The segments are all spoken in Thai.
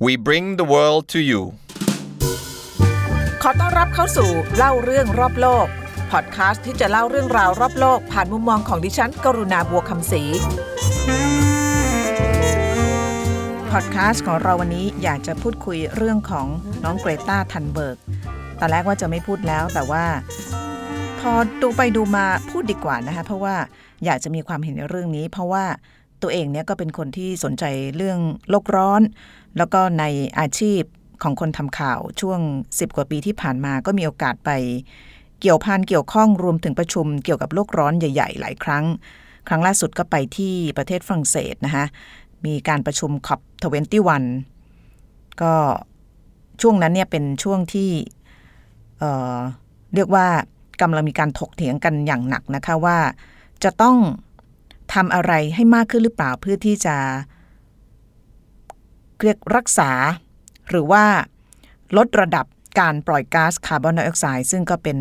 We bring the world to you ขอต้อนรับเข้าสู่เล่าเรื่องรอบโลก พอดคาสต์ที่จะเล่าเรื่องราวรอบโลก ผ่านมุมมองของดิฉัน กรุณาบัวคำศรีพอดคาสต์ของเราวันนี้อยากจะพูดคุยเรื่องของน้องเกรตาทันเบิร์กตอนแรกว่าจะไม่พูดแล้วแต่ว่า พอดูไปดูมาพูดดีกว่านะคะเพราะว่าอยากจะมีความเห็นในเรื่องนี้ เพราะว่า ตัวเองเนี่ยก็เป็นคนที่สนใจเรื่องโลกร้อน แล้วก็ในอาชีพของคนทำข่าวช่วง 10 กว่าปีที่ผ่านมาก็มีโอกาสไป เกี่ยวพันเกี่ยวข้องรวมถึงประชุมเกี่ยวกับโลกร้อนใหญ่ ๆ หลายครั้ง ครั้งล่าสุดก็ไปที่ประเทศฝรั่งเศสนะคะมีการประชุมคอปทเวนตี้วันก็ช่วงนั้นเนี่ยเป็นช่วงที่เเรียกว่ากำลังมีการถกเถียงกันอย่างหนักนะคะว่าจะต้อง ทำอะไรให้มากขึ้นหรือเปล่าเพื่อที่จะเรียกรักษา หรือว่าลดระดับการปล่อยก๊าซคาร์บอนไดออกไซด์ซึ่งก็เป็น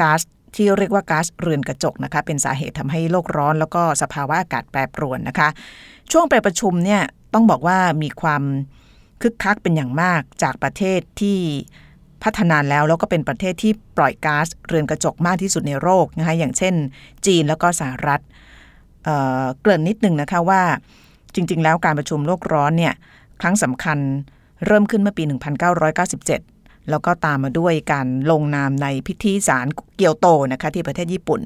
ก๊าซที่เรียกว่าก๊าซเรือนกระจกนะคะ เป็นสาเหตุทำให้โลกร้อนแล้วก็สภาวะอากาศแปรปรวนนะคะ ช่วงไปประชุมเนี่ยต้องบอกว่ามีความคึกคักเป็นอย่างมากจากประเทศที่พัฒนาแล้วแล้วก็เป็นประเทศที่ปล่อยก๊าซเรือนกระจกมากที่สุดในโลกนะคะอย่างเช่น จีนแล้วก็สหรัฐ เเกริ่นนิดนึงนะคะว่าจริง ๆ แล้วการประชุมโลกร้อนเนี่ยครั้งสำคัญเริ่มขึ้นเมื่อปี 1997 แล้วก็ตามมาด้วยการลงนามในพิธีสารเกียวโตนะคะที่ประเทศญี่ปุ่น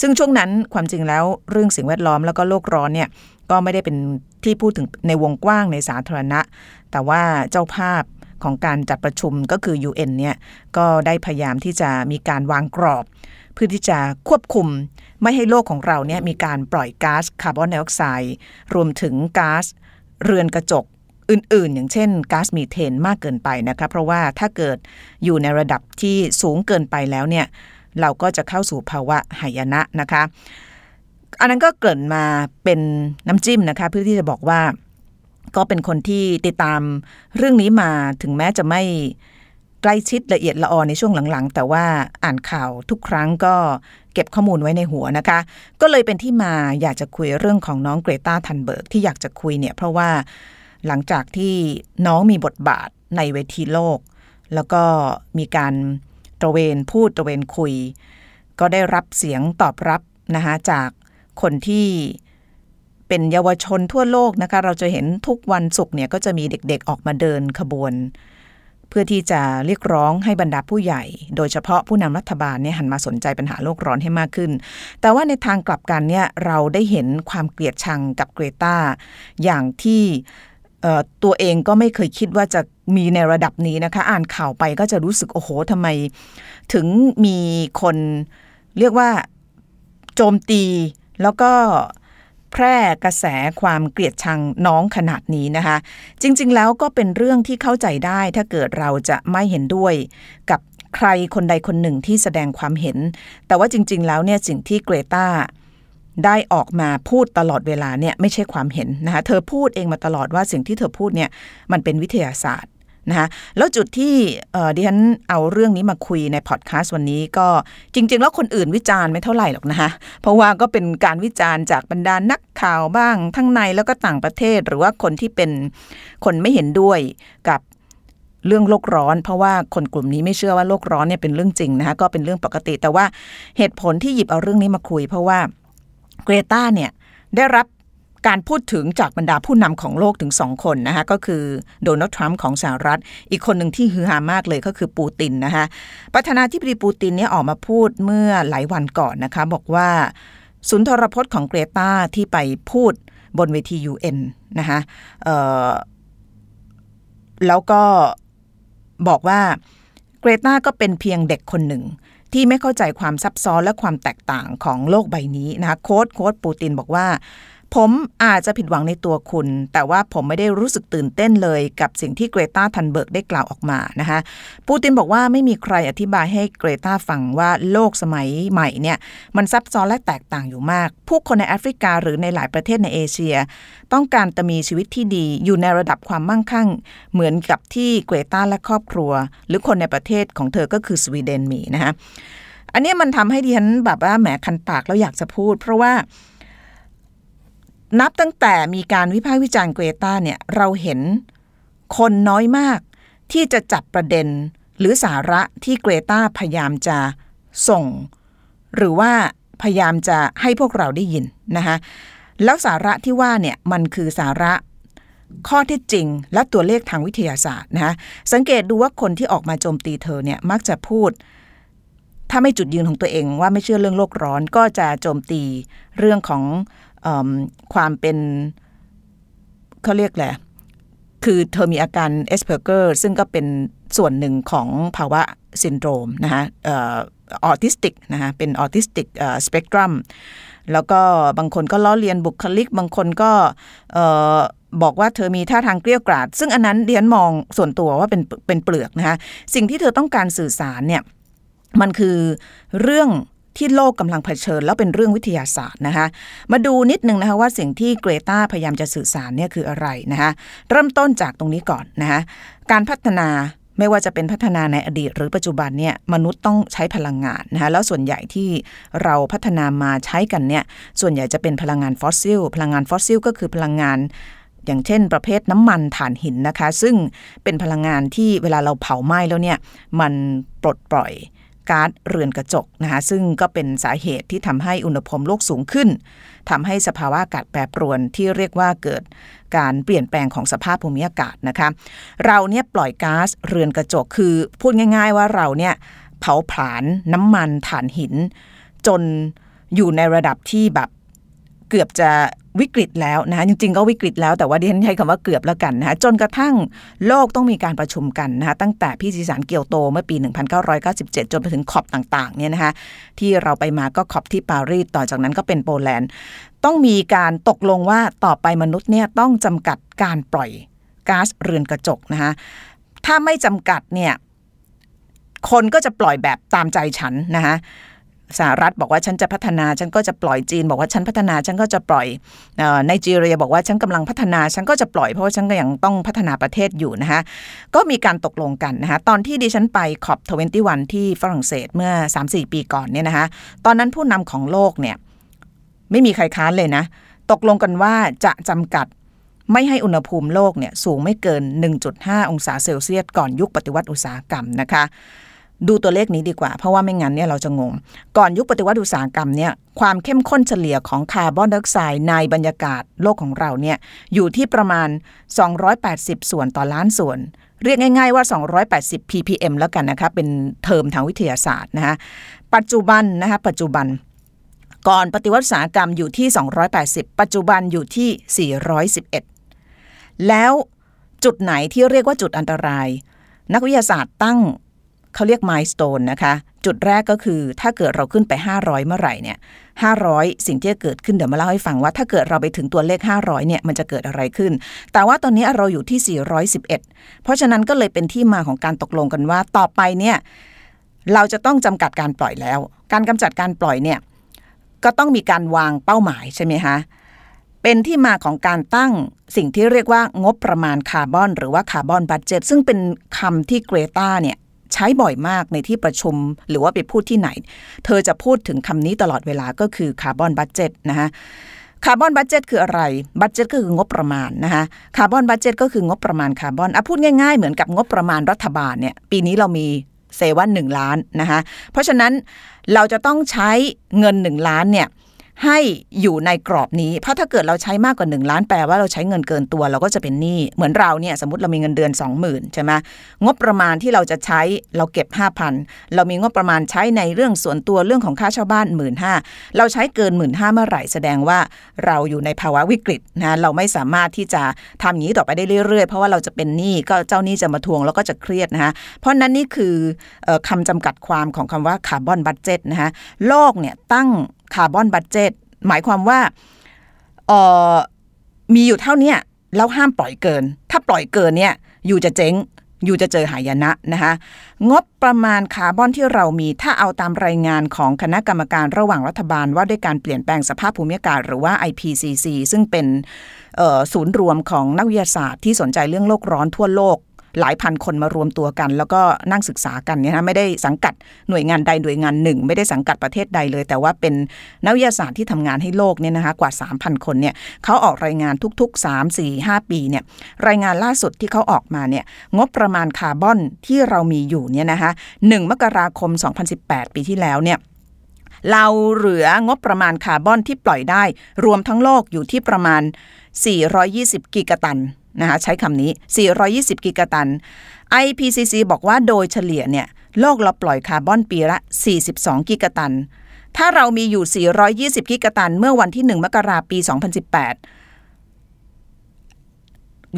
ซึ่งช่วงนั้นความจริงแล้วเรื่องสิ่งแวดล้อมแล้วก็โลกร้อนเนี่ยก็ไม่ได้เป็นที่พูดถึงในวงกว้างในสาธารณะ แต่ว่าเจ้าภาพของการจัดประชุมก็คือ UN เนี่ยก็ได้พยายามที่จะมีการวางกรอบ เพื่อที่จะควบคุม ไม่ให้โลกของเราเนี่ยมีการปล่อยก๊าซคาร์บอนไดออกไซด์รวมถึงก๊าซเรือนกระจกอื่น ๆ อย่างเช่นก๊าซมีเทนมากเกินไปนะคะเพราะว่าถ้าเกิดอยู่ในระดับที่สูงเกินไปแล้วเนี่ยเราก็จะเข้าสู่ภาวะหายนะนะคะ อันนั้นก็เกิดมาเป็นน้ำจิ้มนะคะเพื่อที่จะบอกว่าก็เป็นคนที่ติดตามเรื่องนี้มาถึงแม้จะไม่ ใกล้ชิดละเอียดละออในช่วงหลังๆ แต่ว่าอ่านข่าวทุกครั้งก็เก็บข้อมูลไว้ในหัวนะคะ ก็เลยเป็นที่มาอยากจะคุยเรื่องของน้องเกรตาทันเบิร์กที่อยากจะคุยเนี่ยเพราะว่าหลังจากที่น้องมีบทบาทในเวทีโลก แล้วก็มีการตระเวนพูดตระเวนคุย ก็ได้รับเสียงตอบรับนะคะจากคนที่เป็นเยาวชนทั่วโลกนะคะ เราจะเห็นทุกวันศุกร์เนี่ยก็จะมีเด็กๆออกมาเดินขบวน เพื่อที่จะเรียกร้องให้บรรดาผู้ใหญ่ โดยเฉพาะผู้นำรัฐบาลเนี่ยหันมาสนใจปัญหาโลกร้อนให้มากขึ้น แต่ว่าในทางกลับกันเนี่ยเราได้เห็นความเกลียดชังกับเกรตาอย่างที่ตัวเองก็ไม่เคยคิดว่าจะมีในระดับนี้นะคะ อ่านข่าวไปก็จะรู้สึกโอ้โหทำไม ถึงมีคนเรียกว่าโจมตีแล้วก็ แพร่กระแสความเกลียดชังน้องขนาดนี้นะคะ จริง ๆ แล้วก็เป็นเรื่องที่เข้าใจได้ถ้าเกิดเราจะไม่เห็นด้วยกับใครคนใดคนหนึ่งที่แสดงความเห็น แต่ว่าจริง ๆ แล้วเนี่ยสิ่งที่เกรตาได้ออกมาพูดตลอดเวลาเนี่ยไม่ใช่ความเห็นนะคะเธอพูดเองมาตลอดว่าสิ่งที่เธอพูดเนี่ยมันเป็นวิทยาศาสตร์ นะคะแล้วจุดที่ดิฉันเอาเรื่องนี้มาคุยในพอดแคสต์วันนี้ก็จริง ๆ แล้วคนอื่นวิจารณ์ไม่เท่าไหร่หรอกนะคะเพราะว่าก็เป็นการวิจารณ์จากบรรดานักข่าวบ้าง ทั้งในแล้วก็ต่างประเทศ หรือว่าคนที่เป็นคนไม่เห็นด้วยกับเรื่องโลกร้อน เพราะว่าคนกลุ่มนี้ไม่เชื่อว่าโลกร้อนเนี่ยเป็นเรื่องจริงนะคะก็เป็นเรื่องปกติ แต่ว่าเหตุผลที่หยิบเอาเรื่องนี้มาคุย เพราะว่าเกรตาเนี่ยได้รับ การพูดถึงจากบรรดาผู้นำของโลกถึงสองคนนะคะก็คือโดนัลด์ทรัมป์ของสหรัฐ อีกคนหนึ่งที่ฮือฮามากเลยก็คือปูตินนะคะประธานาธิบดีปูตินเนี่ยออกมาพูดเมื่อหลายวันก่อนนะคะบอกว่าสุนทรพจน์ของเกรตาที่ไปพูดบนเวที UN นะคะแล้วก็บอกว่าเกรตาก็เป็นเพียงเด็กคนหนึ่งที่ไม่เข้าใจความซับซ้อนและความแตกต่างของโลกใบนี้นะคะโค้ดโค้ดปูตินบอกว่า ผมอาจจะผิดหวังในตัวคุณ แต่ว่าผมไม่ได้รู้สึกตื่นเต้นเลยกับสิ่งที่เกรตาทันเบิร์กได้กล่าวออกมานะคะ ปูตินบอกว่าไม่มีใครอธิบายให้เกรตาฟังว่าโลกสมัยใหม่เนี่ย มันซับซ้อนและแตกต่างอยู่มาก ผู้คนในแอฟริกาหรือในหลายประเทศในเอเชีย ต้องการจะมีชีวิตที่ดีอยู่ในระดับความมั่งคั่ง เหมือนกับที่เกรตาและครอบครัว หรือคนในประเทศของเธอก็คือสวีเดนมีนะคะอันนี้มันทำให้ดิฉันแบบว่าแหมคันปากแล้วอยากจะพูด เพราะว่า นับตั้งแต่มีการวิพากษ์วิจารณ์เกรตาเนี่ยเราเห็นคนน้อยมากที่จะจับประเด็นหรือสาระที่เกรตาพยายามจะส่ง หรือว่าพยายามจะให้พวกเราได้ยินนะคะแล้วสาระที่ว่าเนี่ยมันคือสาระข้อเท็จจริง และตัวเลขทางวิทยาศาสตร์นะคะสังเกตดูว่าคนที่ออกมาโจมตีเธอเนี่ยมักจะพูด ถ้าไม่จุดยืนของตัวเองว่าไม่เชื่อเรื่องโลกร้อนก็จะโจมตีเรื่องของ ความเป็นเขาเรียกแหละคือเธอมีอาการ Asperger ซึ่งก็เป็นส่วนหนึ่งของภาวะซินโดรมนะคะออทิสติกนะคะเป็นออทิสติกสเปกตรัมแล้วก็บางคนก็ล้อเลียนบุคลิก บางคนก็บอกว่าเธอมีท่าทางเกรี้ยวกราดซึ่งอันนั้นดิฉันมองส่วนตัวว่าเป็นเป็นเปลือกนะคะสิ่งที่เธอต้องการสื่อสารเนี่ยมันคือเรื่อง ที่โลกกำลังเผชิญ แล้วเป็นเรื่องวิทยาศาสตร์นะคะมาดูนิดนึงนะคะว่าสิ่งที่เกรตาพยายามจะสื่อสารเนี่ยคืออะไรนะคะเริ่มต้นจากตรงนี้ก่อนนะคะการพัฒนาไม่ว่าจะเป็นพัฒนาในอดีตหรือปัจจุบันเนี่ยมนุษย์ต้องใช้พลังงานนะคะแล้วส่วนใหญ่ที่เราพัฒนามาใช้กันเนี่ยส่วนใหญ่จะเป็นพลังงานฟอสซิล พลังงานฟอสซิล ก็คือพลังงานอย่างเช่น ประเภทน้ำมันถ่านหินนะคะ ซึ่งเป็นพลังงานที่เวลาเราเผาไหม้แล้วเนี่ยมันปลดปล่อย ก๊าซเรือนกระจกนะคะซึ่งก็เป็นสาเหตุที่ทำให้อุณหภูมิโลกสูงขึ้นทำให้สภาวะอากาศแปรปรวนที่เรียกว่าเกิดการเปลี่ยนแปลงของสภาพภูมิอากาศนะคะเราเนี่ยปล่อยก๊าซเรือนกระจกคือพูดง่าย ๆ ว่าเราเนี่ยเผาผลาญน้ำมันถ่านหิน จนอยู่ในระดับที่แบบเกือบจะ วิกฤตแล้วนะคะจริงๆ ก็วิกฤตแล้วแต่ว่าดิฉันใช้คำว่าเกือบแล้วกันนะคะจนกระทั่งโลกต้องมีการประชุมกันนะคะตั้งแต่พิธีสารเกียวโตเมื่อปี 1997 จนไปถึงขอบต่างๆเนี่ยนะคะที่เราไปมาก็ขอบที่ปารีสต่อจากนั้นก็เป็นโปแลนด์ ต้องมีการตกลงว่าต่อไปมนุษย์เนี่ยต้องจำกัดการปล่อยก๊าซเรือนกระจกนะคะถ้าไม่จำกัดเนี่ยคนก็จะปล่อยแบบตามใจฉันนะคะ สหรัฐบอกว่าฉันจะพัฒนาฉันก็จะปล่อยจีน บอกว่าฉันพัฒนาฉันก็จะปล่อยในจีเรียบอกว่าฉันกำลังพัฒนาฉันก็จะปล่อยเพราะว่าฉันก็ยังต้องพัฒนาประเทศอยู่นะคะก็มีการตกลงกันนะคะตอนที่ดิฉันไปขอบทเวนตี้วันที่ฝรั่งเศสเมื่อ 3-4 ปีก่อนเนี่ยนะคะตอนนั้นผู้นำของโลกเนี่ยไม่มีใครค้านเลยนะ ตกลงกันว่าจะจำกัดไม่ให้อุณหภูมิโลกเนี่ยสูงไม่เกิน 1.5 องศาเซลเซียสก่อนยุคปฏิวัติอุตสาหกรรมนะคะ ดูตัวเลขนี้ดีกว่า เพราะว่าไม่งั้นเนี่ยเราจะงง ก่อนยุคปฏิวัติอุตสาหกรรมเนี่ยความเข้มข้นเฉลี่ยของคาร์บอนไดออกไซด์ในบรรยากาศโลกของเราเนี่ยอยู่ที่ประมาณ 280 ส่วนต่อล้านส่วน เรียกง่ายๆว่า 280 ppm แล้วกันนะคะเป็นเทอมทางวิทยาศาสตร์นะคะปัจจุบันนะคะปัจจุบันก่อนปฏิวัติอุตสาหกรรมอยู่ที่ 280 ปัจจุบันอยู่ที่ 411 แล้วจุดไหนที่เรียกว่าจุดอันตราย นักวิทยาศาสตร์ตั้ง เขาเรียกมายสเตนนะคะ จุดแรกก็คือถ้าเกิดเราขึ้นไป 500 เมื่อไหร่เนี่ย500 สิ่งที่จะเกิดขึ้นเดี๋ยวมาเล่าให้ฟังว่าถ้าเกิดเราไปถึงตัวเลข 500เนี่ยมันจะเกิดอะไรขึ้น แต่ว่าตอนนี้เราอยู่ที่ 411 เพราะฉะนั้นก็เลยเป็นที่มาของการตกลงกันว่า ต่อไปเนี่ยเราจะต้องจำกัดการปล่อยแล้ว การกำจัดการปล่อยเนี่ยก็ต้องมีการวางเป้าหมายใช่ไหมคะเป็นที่มาของการตั้งสิ่งที่เรียกว่างบประมาณคาร์บอน หรือว่า carbon budget ซึ่งเป็นคำที่เกรตาเนี่ย ใช้บ่อยมากในที่ประชุมหรือว่าไปพูดที่ไหน เธอจะพูดถึงคำนี้ตลอดเวลาก็คือ carbon budget นะคะ carbon budget คืออะไร budget ก็คืองบประมาณนะคะ carbon budget ก็คืองบประมาณคาร์บอนอะพูดง่ายๆ เหมือนกับงบประมาณรัฐบาลเนี่ย ปีนี้เรามี say วันหนึ่งล้านนะคะ เพราะฉะนั้นเราจะต้องใช้เงินหนึ่งล้านเนี่ย ให้อยู่ในกรอบนี้ เพราะถ้าเกิดเราใช้มากกว่า 1 ล้านแปลว่าเราใช้เงินเกินตัวเราก็จะเป็นหนี้เหมือนเราเนี่ยสมมติเรามีเงินเดือน 20,000ใช่ไหมงบประมาณที่เราจะใช้เราเก็บ 5,000 เรามีงบประมาณใช้ในเรื่องส่วนตัวเรื่องของค่าเช่าบ้าน 1 5ื่นเราใช้เกิน 1 5ื่นเมื่อไหร่แสดงว่าเราอยู่ในภาวะวิกฤตนะเราไม่สามารถที่จะทำอย่างนี้ต่อไปได้เรื่อยๆ เพราะว่าเราจะเป็นหนี้ก็เจ้าหนี้จะมาทวงแล้วก็จะเครียดนะคะเพราะนั้นนี่คือคำจำกัดความของคำว่า carbon budget นะคะโลกเนี่ยตั้ง carbon budget หมายความว่าเออมีอยู่เท่านี้แล้วห้ามปล่อยเกิน ถ้าปล่อยเกินเนี่ย you จะเจ๊ง you จะเจอหายนะนะคะงบประมาณคาร์บอนที่เรามีถ้าเอาตามรายงานของคณะกรรมการระหว่างรัฐบาลว่าด้วยการเปลี่ยนแปลงสภาพภูมิอากาศหรือว่า IPCC ซึ่งเป็นศูนย์รวมของนักวิทยาศาสตร์ที่สนใจเรื่องโลกร้อนทั่วโลก หลายพันคนมารวมตัวกัน แล้วก็นั่งศึกษากันเนี่ยนะไม่ได้สังกัดหน่วยงานใดหน่วยงานหนึ่ง ไม่ได้สังกัดประเทศใดเลย แต่ว่าเป็นนักวิทยาศาสตร์ที่ทำงานให้โลกเนี่ยนะคะกว่า 3,000 คนเนี่ยเขาออกรายงานทุก ๆ 3 4 5 ปีเนี่ยรายงานล่าสุดที่เขาออกมาเนี่ยงบประมาณคาร์บอนที่เรามีอยู่เนี่ยนะคะ1มกราคม 2018 ปีที่แล้วเนี่ยเราเหลืองบประมาณคาร์บอนที่ปล่อยได้ รวมทั้งโลกอยู่ที่ประมาณ 420 กิกะตัน นะคะใช้คำนี้ 420 กิกะตัน IPCC บอกว่าโดยเฉลี่ยเนี่ยโลกเราปล่อยคาร์บอนปีละ 42 กิกะตัน ถ้าเรามีอยู่ 420 กิกะตัน เมื่อวันที่ 1 มกราปี 2018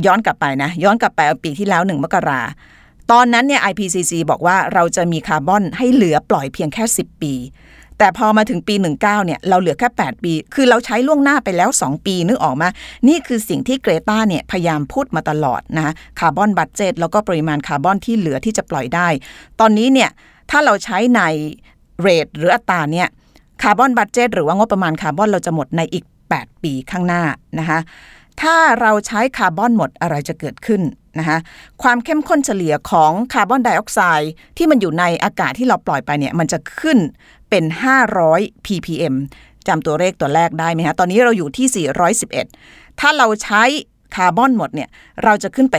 ย้อนกลับไปนะ ย้อนกลับไปปีที่แล้ว 1 มกราตอนนั้นเนี่ย IPCC บอกว่าเราจะมีคาร์บอนให้เหลือปล่อยเพียงแค่ 10 ปี แต่พอมาถึงปี 19เนี่ยเราเหลือแค่ 8 ปี คือเราใช้ล่วงหน้าไปแล้ว 2 ปีนึกออกมะ นี่คือสิ่งที่เกรตาเนี่ยพยายามพูดมาตลอดนะ carbon budget แล้วก็ปริมาณคาร์บอนที่เหลือที่จะปล่อยได้ ตอนนี้เนี่ยถ้าเราใช้ใน rate หรืออัตราเนี่ย carbon budget หรือว่างบประมาณคาร์บอนเราจะหมดในอีก 8 ปีข้างหน้านะคะ ถ้าเราใช้คาร์บอนหมดอะไรจะเกิดขึ้นนะคะความเข้มข้นเฉลี่ยของคาร์บอนไดออกไซด์ที่มันอยู่ในอากาศที่เราปล่อยไปเนี่ยมันจะขึ้นเป็น 500 ppm จำตัวเลขตัวแรกได้ไหมคะตอนนี้เราอยู่ที่ 411 ถ้าเราใช้คาร์บอนหมดเนี่ยเราจะขึ้นไป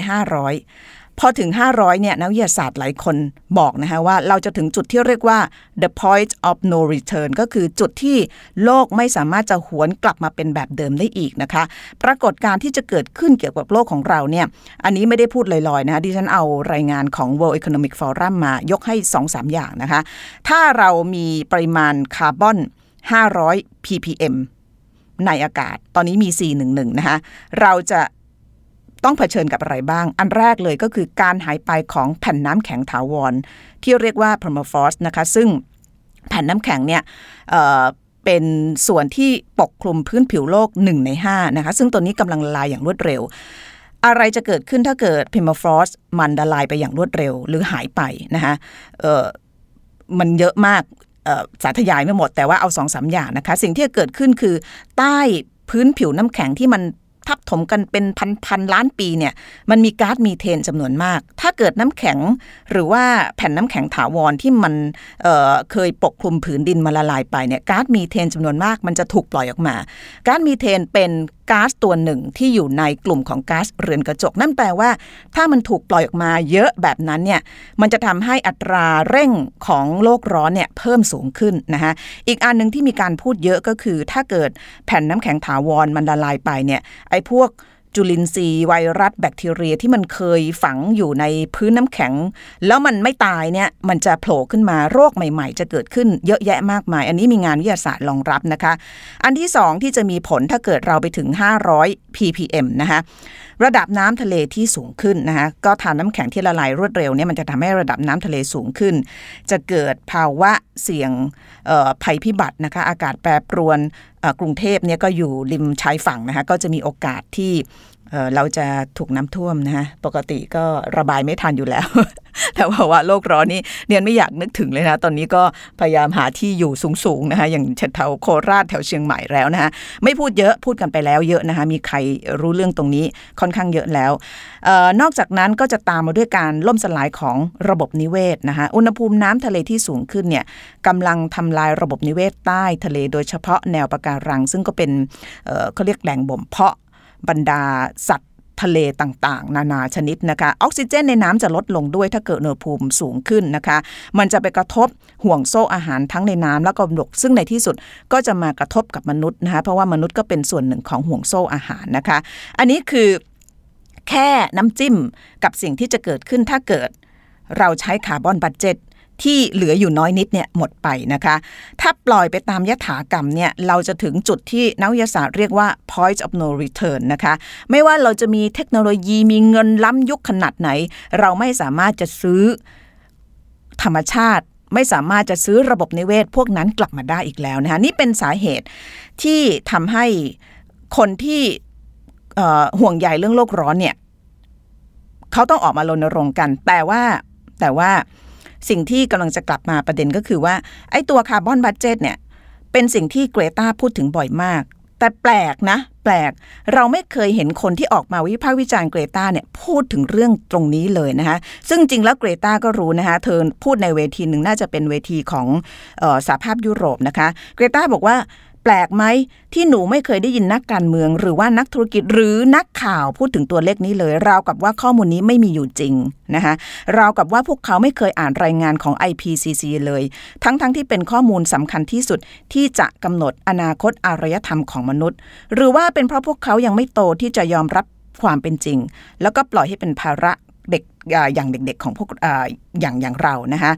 500 พอถึง 500เนี่ยนักวิทยาศาสตร์หลายคนบอกนะคะว่าเราจะถึงจุดที่เรียกว่า the point of no return ก็คือจุดที่โลกไม่สามารถจะหวนกลับมาเป็นแบบเดิมได้อีกนะคะ ปรากฏการที่จะเกิดขึ้นเกี่ยวกับโลกของเราเนี่ยอันนี้ไม่ได้พูดลอยๆนะคะดิฉันเอารายงานของ World Economic Forum มายกให้ 2-3 อย่างนะคะ ถ้าเรามีปริมาณคาร์บอน 500 ppm ในอากาศ ตอนนี้มี 411 นะคะ เราจะ ต้องเผชิญกับอะไรบ้าง อันแรกเลยก็คือการหายไปของแผ่นน้ำแข็งถาวร ที่เรียกว่า permafrost นะคะซึ่งแผ่นน้ำแข็งเนี่ยเป็นส่วนที่ปกคลุมพื้นผิวโลก 1 ใน5นะคะซึ่งตัวนี้กำลังละลายอย่างรวดเร็ว อะไรจะเกิดขึ้นถ้าเกิด permafrost มันละลายไปอย่างรวดเร็ว หรือหายไปนะคะมันเยอะมากสาธยายไม่หมดแต่ว่าเอาสองสาอย่างนะคะ สิ่งที่จะเกิดขึ้นคือใต้พื้นผิวน้ำแข็งที่มัน ทับถมกันเป็นพันพันล้านปีเนี่ยมันมีก๊าซมีเทนจำนวนมาก ถ้าเกิดน้ำแข็งหรือว่าแผ่นน้ำแข็งถาวรที่มันเเคยปกคลุมผืนดินมาละลายไปเนี่ยก๊าซมีเทนจำนวนมากมันจะถูกปล่อยออกมา ก๊าซมีเทนเป็นก๊าซตัวหนึ่งที่อยู่ในกลุ่มของก๊าซเรือนกระจก นั่นแปลว่า ถ้ามันถูกปล่อยออกมาเยอะแบบนั้นเนี่ยมันจะทำให้อัตราเร่งของโลกร้อนเนี่ยเพิ่มสูงขึ้นนะคะอีกอันหนึ่งที่มีการพูดเยอะก็คือ ถ้าเกิดแผ่นน้ำแข็งถาวรมันละลายไปเนี่ยไอ้พวก จุลินทรีย์ไวรัสแบคทีเรียที่มันเคยฝังอยู่ในพื้นน้ำแข็ง แล้วมันไม่ตายเนี่ยมันจะโผล่ขึ้นมาโรคใหม่ๆ จะเกิดขึ้นเยอะแยะมากมาย อันนี้มีงานวิทยาศาสตร์รองรับนะคะ อันที่สองที่จะมีผลถ้าเกิดเราไปถึง 500 ppm นะคะระดับน้ำทะเลที่สูงขึ้นนะคะก็ทานน้ำแข็งที่ละลายรวดเร็วเนี่ยมันจะทำให้ระดับน้ำทะเลสูงขึ้น จะเกิดภาวะเสี่ยงภัยพิบัตินะคะอากาศแปรปรวน กรุงเทพเนี่ยก็อยู่ริมชายฝั่งนะคะก็จะมีโอกาสที่ เราจะถูกน้ำท่วมนะฮะปกติก็ระบายไม่ทันอยู่แล้ว แต่ว่าว่าโลกร้อนนี่เนียนไม่อยากนึกถึงเลยนะ ตอนนี้ก็พยายามหาที่อยู่สูงๆนะคะอย่างแถวโคราชแถวเชียงใหม่แล้วนะคะไม่พูดเยอะพูดกันไปแล้วเยอะนะคะมีใครรู้เรื่องตรงนี้ค่อนข้างเยอะแล้วออนอกจากนั้นก็จะตามมาด้วยการล่มสลายของระบบนิเวศนะคะอุณหภูมิน้ำทะเลที่สูงขึ้นเนี่ยกำลังทำลายระบบนิเวศใต้ทะเลโดยเฉพาะแนวปะการัง ซึ่งก็เป็นเเขาเรียกแหล่งบ่มเพาะ บรรดาสัตว์ทะเลต่างๆ นานาชนิดนะคะ ออกซิเจนในน้ำจะลดลงด้วยถ้าเกิดอุณหภูมิสูงขึ้นนะคะ มันจะไปกระทบห่วงโซ่อาหารทั้งในน้ำและก็บก ซึ่งในที่สุดก็จะมากระทบกับมนุษย์นะคะ เพราะว่ามนุษย์ก็เป็นส่วนหนึ่งของห่วงโซ่อาหารนะคะ อันนี้คือแค่น้ำจิ้มกับสิ่งที่จะเกิดขึ้นถ้าเกิดเราใช้ carbon budget ที่เหลืออยู่น้อยนิดเนี่ยหมดไปนะคะ ถ้าปล่อยไปตามยถากรรมเนี่ยเราจะถึงจุดที่นักวิทยาศาสตร์เรียกว่า point of no return นะคะ ไม่ว่าเราจะมีเทคโนโลยีมีเงินล้ำยุคขนาดไหน เราไม่สามารถจะซื้อธรรมชาติไม่สามารถจะซื้อระบบนิเวศพวกนั้นกลับมาได้อีกแล้วนะคะนี่เป็นสาเหตุที่ทำให้คนที่ห่วงใยเรื่องโลกร้อนเนี่ยเขาต้องออกมารณรงค์กัน แต่ว่าแต่ว่า สิ่งที่กำลังจะกลับมาประเด็นก็คือว่า ไอ้ตัวคาร์บอนบัตเจตเนี่ย เป็นสิ่งที่เกรตาพูดถึงบ่อยมาก แต่แปลกนะ แปลกเราไม่เคยเห็นคนที่ออกมาวิพากษ์วิจารณ์เกรตาเนี่ยพูดถึงเรื่องตรงนี้เลยนะคะ ซึ่งจริงแล้วเกรตาก็รู้นะคะ เธอพูดในเวทีหนึ่งน่าจะเป็นเวทีของออสหภาพยุโรปนะคะ เกรตาบอกว่า แปลกไหมที่หนูไม่เคยได้ยินนักการเมือง หรือว่านักธุรกิจหรือนักข่าวพูดถึงตัวเลขนี้เลย ราวกับว่าข้อมูลนี้ไม่มีอยู่จริงนะคะราวกับว่าพวกเขาไม่เคยอ่านรายงานของ IPCC เลย ทั้งๆทที่เป็นข้อมูลสำคัญที่สุดที่จะกำหนดอนาคตอารยธรรมของมนุษย์ หรือว่าเป็นเพราะพวกเขายังไม่โตที่จะยอมรับความเป็นจริง แล้วก็ปล่อยให้เป็นภาระ อย่างเด็กๆของพวกอย่างอย่างเรานะคะ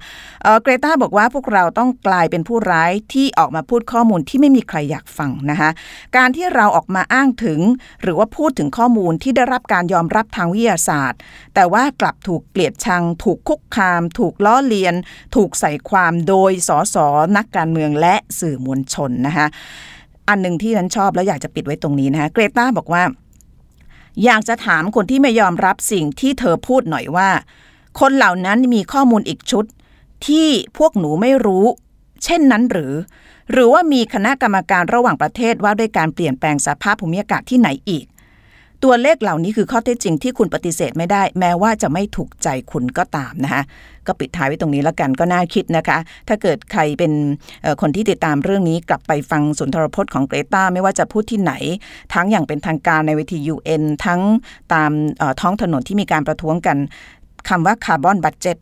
เกรตาบอกว่าพวกเราต้องกลายเป็นผู้ร้ายที่ออกมาพูดข้อมูลที่ไม่มีใครอยากฟังนะคะการที่เราออกมาอ้างถึง หรือว่าพูดถึงข้อมูลที่ได้รับการยอมรับทางวิทยาศาสตร์ แต่ว่ากลับถูกเกลียดชัง ถูกคุกคาม ถูกล้อเลียน ถูกใส่ความโดยสสนักการเมืองและสื่อมวลชนนะคะอันหนึ่งที่ฉันชอบแล้วอยากจะปิดไว้ตรงนี้นะคะเกรตาบอกว่า อยากจะถามคนที่ไม่ยอมรับสิ่งที่เธอพูดหน่อยว่า คนเหล่านั้นมีข้อมูลอีกชุด ที่พวกหนูไม่รู้ เช่นนั้นหรือ หรือว่ามีคณะกรรมการระหว่างประเทศว่าด้วยการเปลี่ยนแปลงสภาพภูมิอากาศที่ไหนอีก ตัวเลขเหล่านี้คือข้อเท็จจริงที่คุณปฏิเสธไม่ได้ แม้ว่าจะไม่ถูกใจคุณก็ตามนะคะก็ปิดท้ายไว้ตรงนี้แล้วกันก็น่าคิดนะคะ ถ้าเกิดใครเป็นคนที่ติดตามเรื่องนี้กลับไปฟังสุนทรพจน์ของเกรตาไม่ว่าจะพูดที่ไหน ทั้งอย่างเป็นทางการในเวที UN ทั้งตามท้องถนนที่มีการประท้วงกันคำว่า carbon budget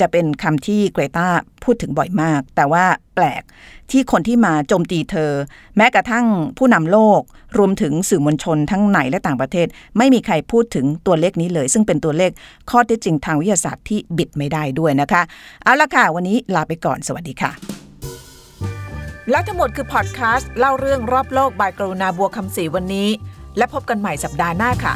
จะเป็นคำที่เกรตาพูดถึงบ่อยมาก แต่ว่าแปลกที่คนที่มาโจมตีเธอ แม้กระทั่งผู้นำโลก รวมถึงสื่อมวลชนทั้งในและต่างประเทศ ไม่มีใครพูดถึงตัวเลขนี้เลย ซึ่งเป็นตัวเลขข้อเท็จจริงทางวิทยาศาสตร์ที่บิดไม่ได้ด้วยนะคะ เอาละค่ะ วันนี้ลาไปก่อนสวัสดีค่ะ และทั้งหมดคือพอดแคสต์เล่าเรื่องรอบโลกบายกรุณาบัวคำศรีวันนี้ และพบกันใหม่สัปดาห์หน้าค่ะ